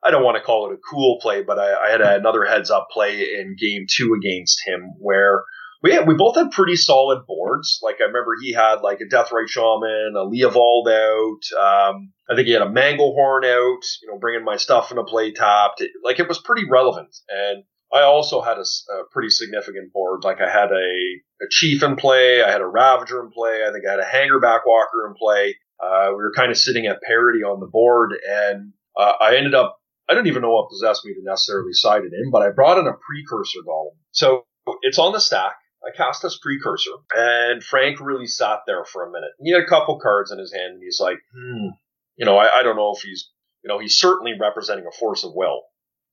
I don't want to call it a cool play, but I, I had another heads up play in game two against him where we had, we both had pretty solid boards. Like I remember he had like a Deathrite Shaman, a Leovold out. Um, I think he had a Manglehorn out. You know, bringing my stuff into play tapped. It, like it was pretty relevant. And I also had a, a, pretty significant board. Like I had a, a Chief in play. I had a Ravager in play. I think I had a Hangarback Walker in play. Uh, we were kind of sitting at parity on the board, and uh, I ended up. I don't even know what possessed me to necessarily side it in, but I brought in a precursor golem. So it's on the stack. I cast this precursor, and Frank really sat there for a minute. He had a couple cards in his hand, and he's like, hmm, you know, I, I don't know if he's, you know, he's certainly representing a force of will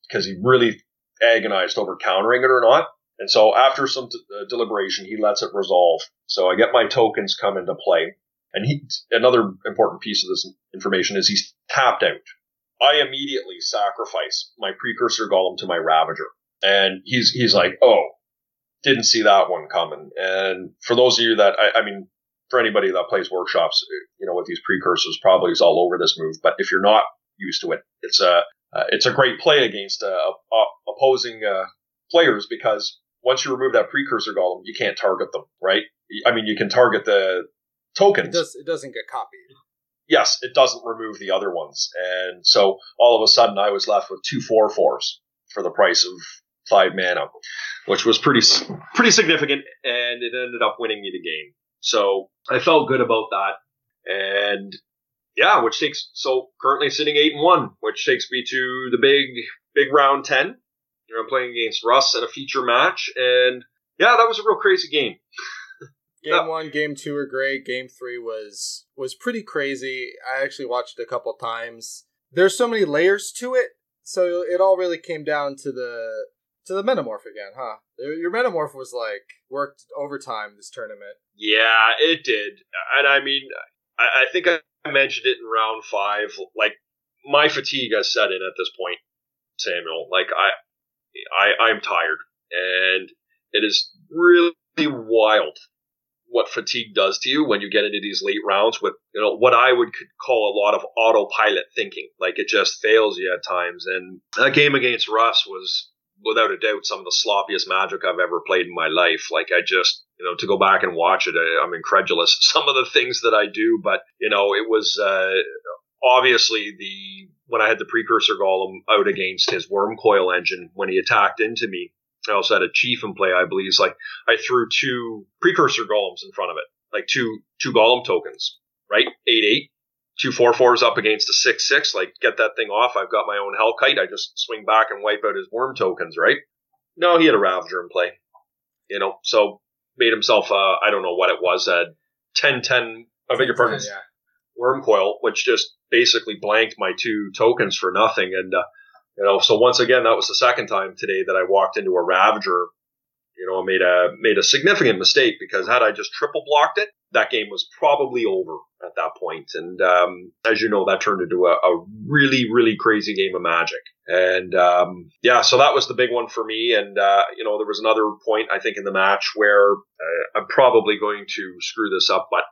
because he really agonized over countering it or not. And so after some uh, deliberation, he lets it resolve. So I get my tokens come into play. And he, another important piece of this information is he's tapped out. I immediately sacrifice my precursor golem to my ravager. And he's, he's like, oh, didn't see that one coming. And for those of you that, I, I mean, for anybody that plays workshops, you know, with these precursors, probably is all over this move. But if you're not used to it, it's a uh, it's a great play against uh, uh, opposing uh, players because once you remove that precursor golem, you can't target them, right? I mean, you can target the tokens. It, does, it doesn't get copied. Yes, it doesn't remove the other ones, and so all of a sudden, I was left with two four fours for the price of five mana, which was pretty pretty significant, and it ended up winning me the game. So I felt good about that. And yeah, which takes so currently sitting eight and one, which takes me to the big big round ten. I'm playing against Russ in a feature match, and yeah, that was a real crazy game. Game yeah. one, game two are great. Game three was was pretty crazy. I actually watched it a couple times. There's so many layers to it, so it all really came down to the to the metamorph again, huh? Your metamorph was like worked overtime this tournament. Yeah, it did, and I mean, I, I think I mentioned it in round five. Like my fatigue has set in at this point, Samuel. Like I, I, I'm tired, and it is really wild what fatigue does to you when you get into these late rounds with you know what I would call a lot of autopilot thinking. Like it just fails you at times. And that game against Russ was without a doubt some of the sloppiest magic I've ever played in my life. Like I just you know to go back and watch it, I, am incredulous some of the things that I do. But you know it was uh, obviously the when I had the precursor golem out against his Wurmcoil engine when he attacked into me I also had a chief in play, I believe. It's like I threw two precursor golems in front of it, like two two golem tokens, right? Eight eight, two four fours up against a six six. Like get that thing off. I've got my own Hellkite. I just swing back and wipe out his Wurm tokens, right? No, he had a Ravager in play, you know. So made himself, uh, I don't know what it was, a 10 10, I beg your pardon, yeah. Wurmcoil, which just basically blanked my two tokens for nothing. And uh, you know, so once again, that was the second time today that I walked into a Ravager. You know, I made a made a significant mistake because had I just triple blocked it, that game was probably over at that point. And um, as you know, that turned into a, a, really, really crazy game of Magic. And um, yeah, so that was the big one for me. And uh, you know, there was another point I think in the match where uh, I'm probably going to screw this up, but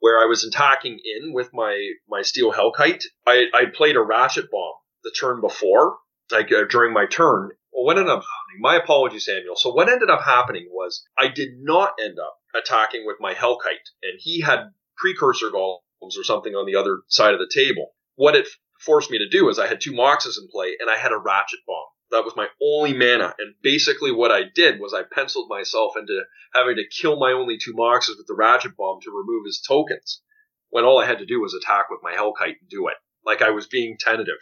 where I was attacking in with my my steel Hellkite, I I played a Ratchet Bomb the turn before, like uh, during my turn. What ended up happening? My apologies, Samuel. So what ended up happening was I did not end up attacking with my Hellkite, and he had precursor golems or something on the other side of the table. What it forced me to do is I had two Moxes in play, and I had a Ratchet Bomb. That was my only mana, and basically what I did was I penciled myself into having to kill my only two Moxes with the Ratchet Bomb to remove his tokens, when all I had to do was attack with my Hellkite and do it. Like I was being tentative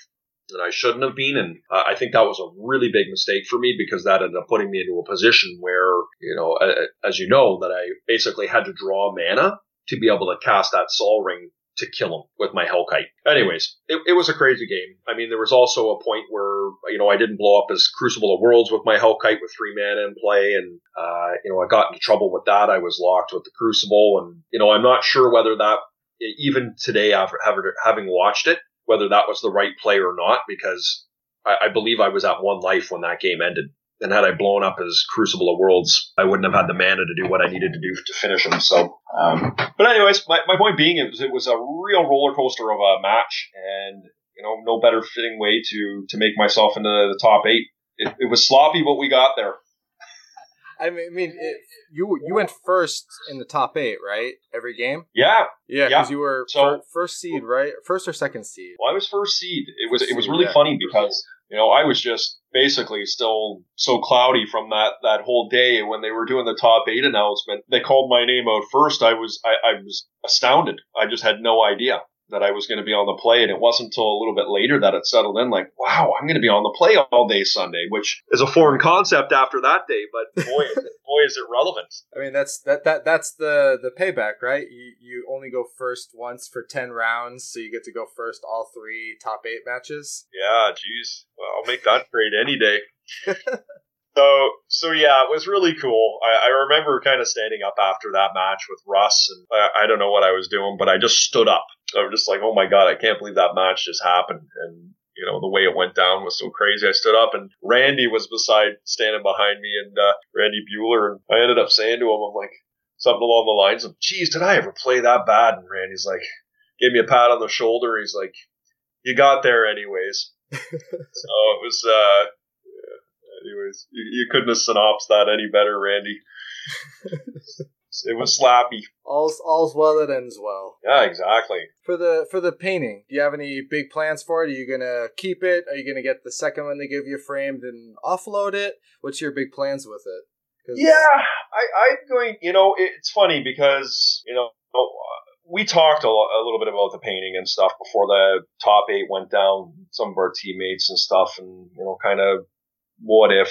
and I shouldn't have been. And uh, I think that was a really big mistake for me because that ended up putting me into a position where, you know, uh, as you know, that I basically had to draw mana to be able to cast that Sol Ring to kill him with my Hellkite. Anyways, it, it was a crazy game. I mean, there was also a point where, you know, I didn't blow up as Crucible of Worlds with my Hellkite with three mana in play. And, uh, you know, I got into trouble with that. I was locked with the Crucible. And, you know, I'm not sure whether that, even today after having watched it, whether that was the right play or not, because I, I believe I was at one life when that game ended. And had I blown up his Crucible of Worlds, I wouldn't have had the mana to do what I needed to do to finish him. So, um, but anyways, my, my point being, it was, it was a real roller coaster of a match, and you know, no better fitting way to to make myself into the top eight. It, it was sloppy, but we got there. I mean, it, you you went first in the top eight, right? Every game. Yeah, yeah, because yeah. you were so, first seed, right? First or second seed? Well, I was first seed. It was it was really yeah. funny because you know I was just basically still so cloudy from that that whole day when they were doing the top eight announcement. They called my name out first. I was I, I was astounded. I just had no idea that I was going to be on the play. And it wasn't until a little bit later that it settled in like, wow, I'm going to be on the play all day Sunday, which is a foreign concept after that day. But boy, is it, boy, is it relevant. I mean, that's that, that that's the the payback, right? You you only go first once for 10 rounds. So you get to go first all three top eight matches. Yeah. Geez. Well, I'll make that trade any day. So, so yeah, it was really cool. I, I remember kind of standing up after that match with Russ, and I, I, don't know what I was doing, but I just stood up. I was just like, "Oh my god, I can't believe that match just happened!" And you know, the way it went down was so crazy. I stood up, and Randy was beside, standing behind me, and uh, Randy Buehler, and I ended up saying to him, "I'm like something along the lines of, geez, did I ever play that bad?" And Randy's like, gave me a pat on the shoulder. He's like, "You got there, anyways." so it was. uh anyways, you, you couldn't have synopsed that any better, Randy. it was slappy. All's all's well that ends well. Yeah, exactly. For the for the painting, do you have any big plans for it? Are you gonna keep it? Are you gonna get the second one they give you framed and offload it? What's your big plans with it? Yeah, I, I'm going. You know, it's funny because you know we talked a, a, little bit about the painting and stuff before the top eight went down. Some of our teammates and stuff, and you know, kind of what if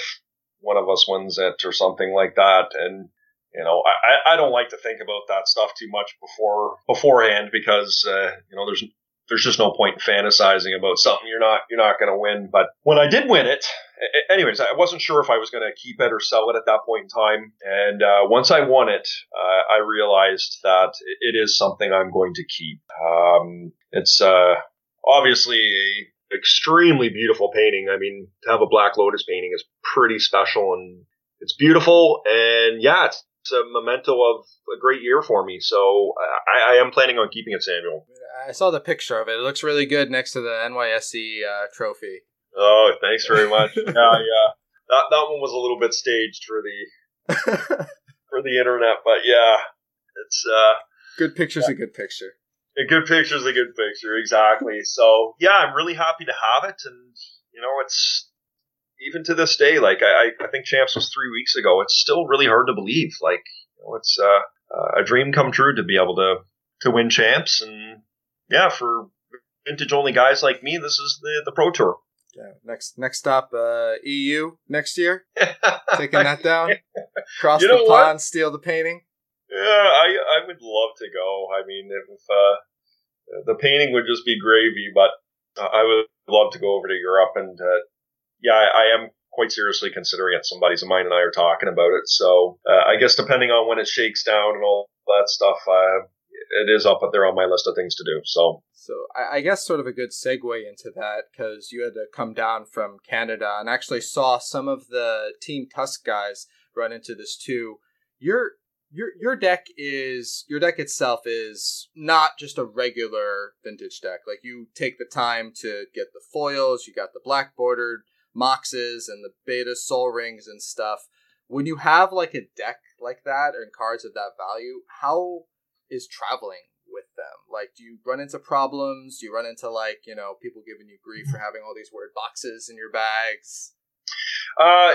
one of us wins it or something like that. And you know, I, I don't like to think about that stuff too much before beforehand because uh, you know there's there's just no point in fantasizing about something you're not you're not going to win. But when I did win it, anyways, I wasn't sure if I was going to keep it or sell it at that point in time. And uh, once I won it, uh, I realized that it is something I'm going to keep. Um, it's uh, obviously a extremely beautiful painting. I mean, to have a Black Lotus painting is pretty special and it's beautiful. And yeah, it's, it's a memento of a great year for me. So I, I am planning on keeping it, Samuel. I saw the picture of it. It looks really good next to the NYSE uh, trophy. Oh, thanks very much. yeah, yeah. That that one was a little bit staged for the for the internet, but yeah, it's uh good picture's yeah. a good picture. A good picture's a good picture, exactly. So yeah, I'm really happy to have it, and you know, it's even to this day, like I I think Champs was three weeks ago. It's still really hard to believe. Like you know, it's uh, uh, a dream come true to be able to to win Champs, and yeah, for vintage only guys like me, this is the the pro tour. Yeah. Next next stop, uh, EU next year. Taking that down. Cross you the pond, what? steal the painting. Yeah, I I would love to go. I mean, if uh, the painting would just be gravy, but I would love to go over to Europe and uh, yeah, I, I, am quite seriously considering it. Some buddies of mine and I are talking about it. So uh, I guess depending on when it shakes down and all that stuff, uh, it is up there on my list of things to do. So, so I, guess sort of a good segue into that because you had to come down from Canada and actually saw some of the Team Tusk guys run into this too. Your your your deck is your deck itself is not just a regular vintage deck. Like you take the time to get the foils, you got the black bordered moxes and the beta Sol Rings and stuff. When you have like a deck like that and cards of that value, how is traveling with them? Like, do you run into problems? Do you run into like you know people giving you grief for having all these weird boxes in your bags? Uh,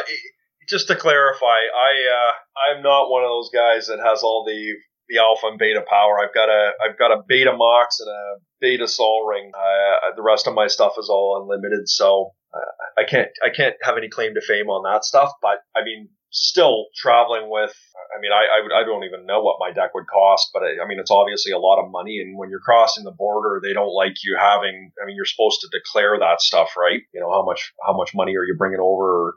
just to clarify, I uh, I'm not one of those guys that has all the the alpha and beta power. I've got a I've got a beta mox and a beta sol ring. Uh, the rest of my stuff is all unlimited, so uh, I can't I can't have any claim to fame on that stuff. But I mean, still traveling with I mean, I, I, would, I don't even know what my deck would cost, but I, I, mean, it's obviously a lot of money. And when you're crossing the border, they don't like you having. I mean, you're supposed to declare that stuff, right? You know, how much how much money are you bringing over?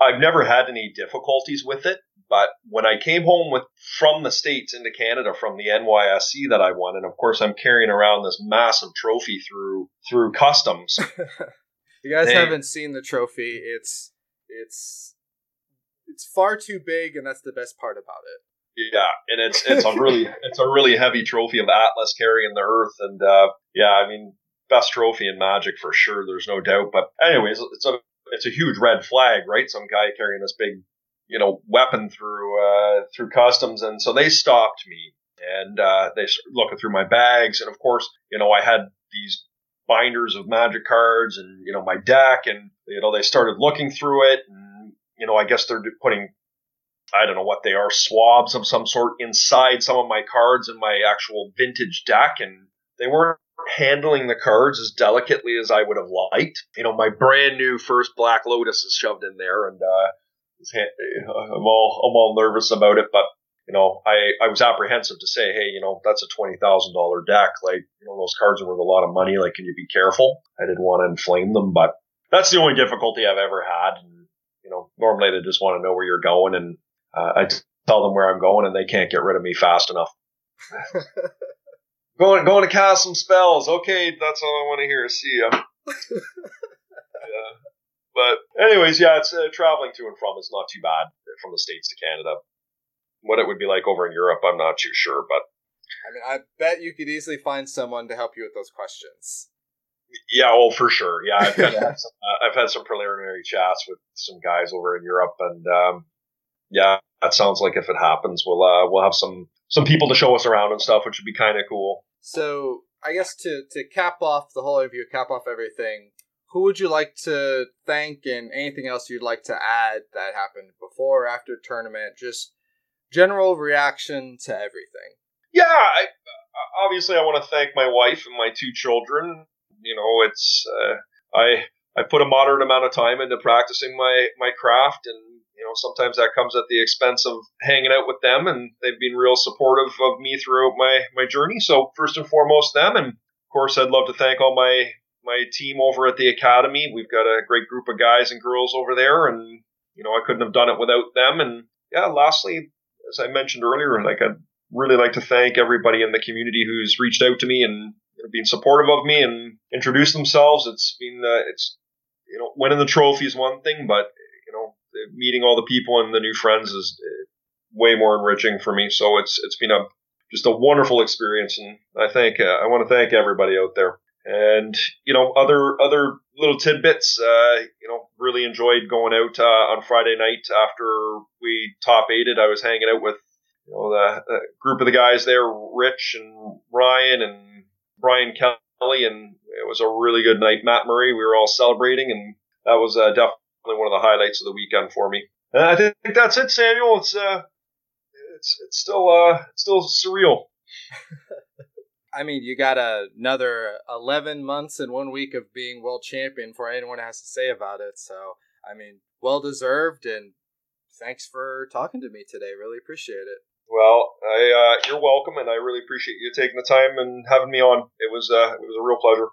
I've never had any difficulties with it, but when I came home with from the states into Canada from the NYSE that I won, and of course I'm carrying around this massive trophy through through customs. you guys they, haven't seen the trophy. It's it's it's far too big, and that's the best part about it. Yeah, and it's it's a really it's a really heavy trophy of Atlas carrying the Earth, and uh, yeah, I mean best trophy in Magic for sure. There's no doubt. But anyways, it's a it's a huge red flag, right? Some guy carrying this big, you know, weapon through uh, through customs, and so they stopped me, and uh, they started looking through my bags, and of course, you know, I had these binders of Magic cards, and you know, my deck, and you know, they started looking through it, and you know, I guess they're putting, I don't know what they are, swabs of some sort inside some of my cards in my actual vintage deck, and they weren't handling the cards as delicately as I would have liked. You know, my brand new first Black Lotus is shoved in there, and uh, I'm all I'm all nervous about it, but you know, I, I was apprehensive to say, hey, you know, that's a twenty thousand dollar deck. Like, you know, those cards are worth a lot of money. Like, can you be careful? I didn't want to inflame them, but that's the only difficulty I've ever had. And you know, normally they just want to know where you're going, and uh, I tell them where I'm going, and they can't get rid of me fast enough. going, going to cast some spells. Okay, that's all I want to hear. See ya. yeah. But anyways, yeah, it's uh, traveling to and from is not too bad from the states to Canada. What it would be like over in Europe, I'm not too sure, but I mean, I bet you could easily find someone to help you with those questions. Yeah, well, for sure. Yeah, I've had, some, uh, I've had some preliminary chats with some guys over in Europe, and um, yeah, that sounds like if it happens, we'll uh, we'll have some some people to show us around and stuff, which would be kind of cool. So, I guess to to cap off the whole you, cap off everything. who would you like to thank and anything else you'd like to add that happened before or after tournament? Just general reaction to everything. Yeah, I, obviously I want to thank my wife and my two children. You know, it's uh, I I put a moderate amount of time into practicing my my craft and you know sometimes that comes at the expense of hanging out with them and they've been real supportive of me throughout my my journey. So first and foremost them and of course i'd love to thank all my my team over at the academy. We've got a great group of guys and girls over there and you know i couldn't have done it without them. And yeah lastly as i mentioned earlier like i'd really like to thank everybody in the community who's reached out to me and been supportive of me and introduced themselves. It's been uh, it's you know winning the trophy is one thing but meeting all the people and the new friends is uh, way more enriching for me. So it's it's been a just a wonderful experience, and I thank uh, I want to thank everybody out there. And you know, other other little tidbits. Uh, you know, really enjoyed going out uh, on Friday night after we top eighted. I was hanging out with you know the, the group of the guys there, Rich and Ryan and Brian Kelly, and it was a really good night. Matt Murray, we were all celebrating, and that was uh, definitely one of the highlights of the weekend for me. And I think that's it, Samuel. It's uh, it's it's still uh, it's still surreal. I mean, you got another eleven months and one week of being world champion for anyone has to say about it. So, I mean, well deserved, and thanks for talking to me today. Really appreciate it. Well, I uh, you're welcome, and I really appreciate you taking the time and having me on. It was uh, it was a real pleasure.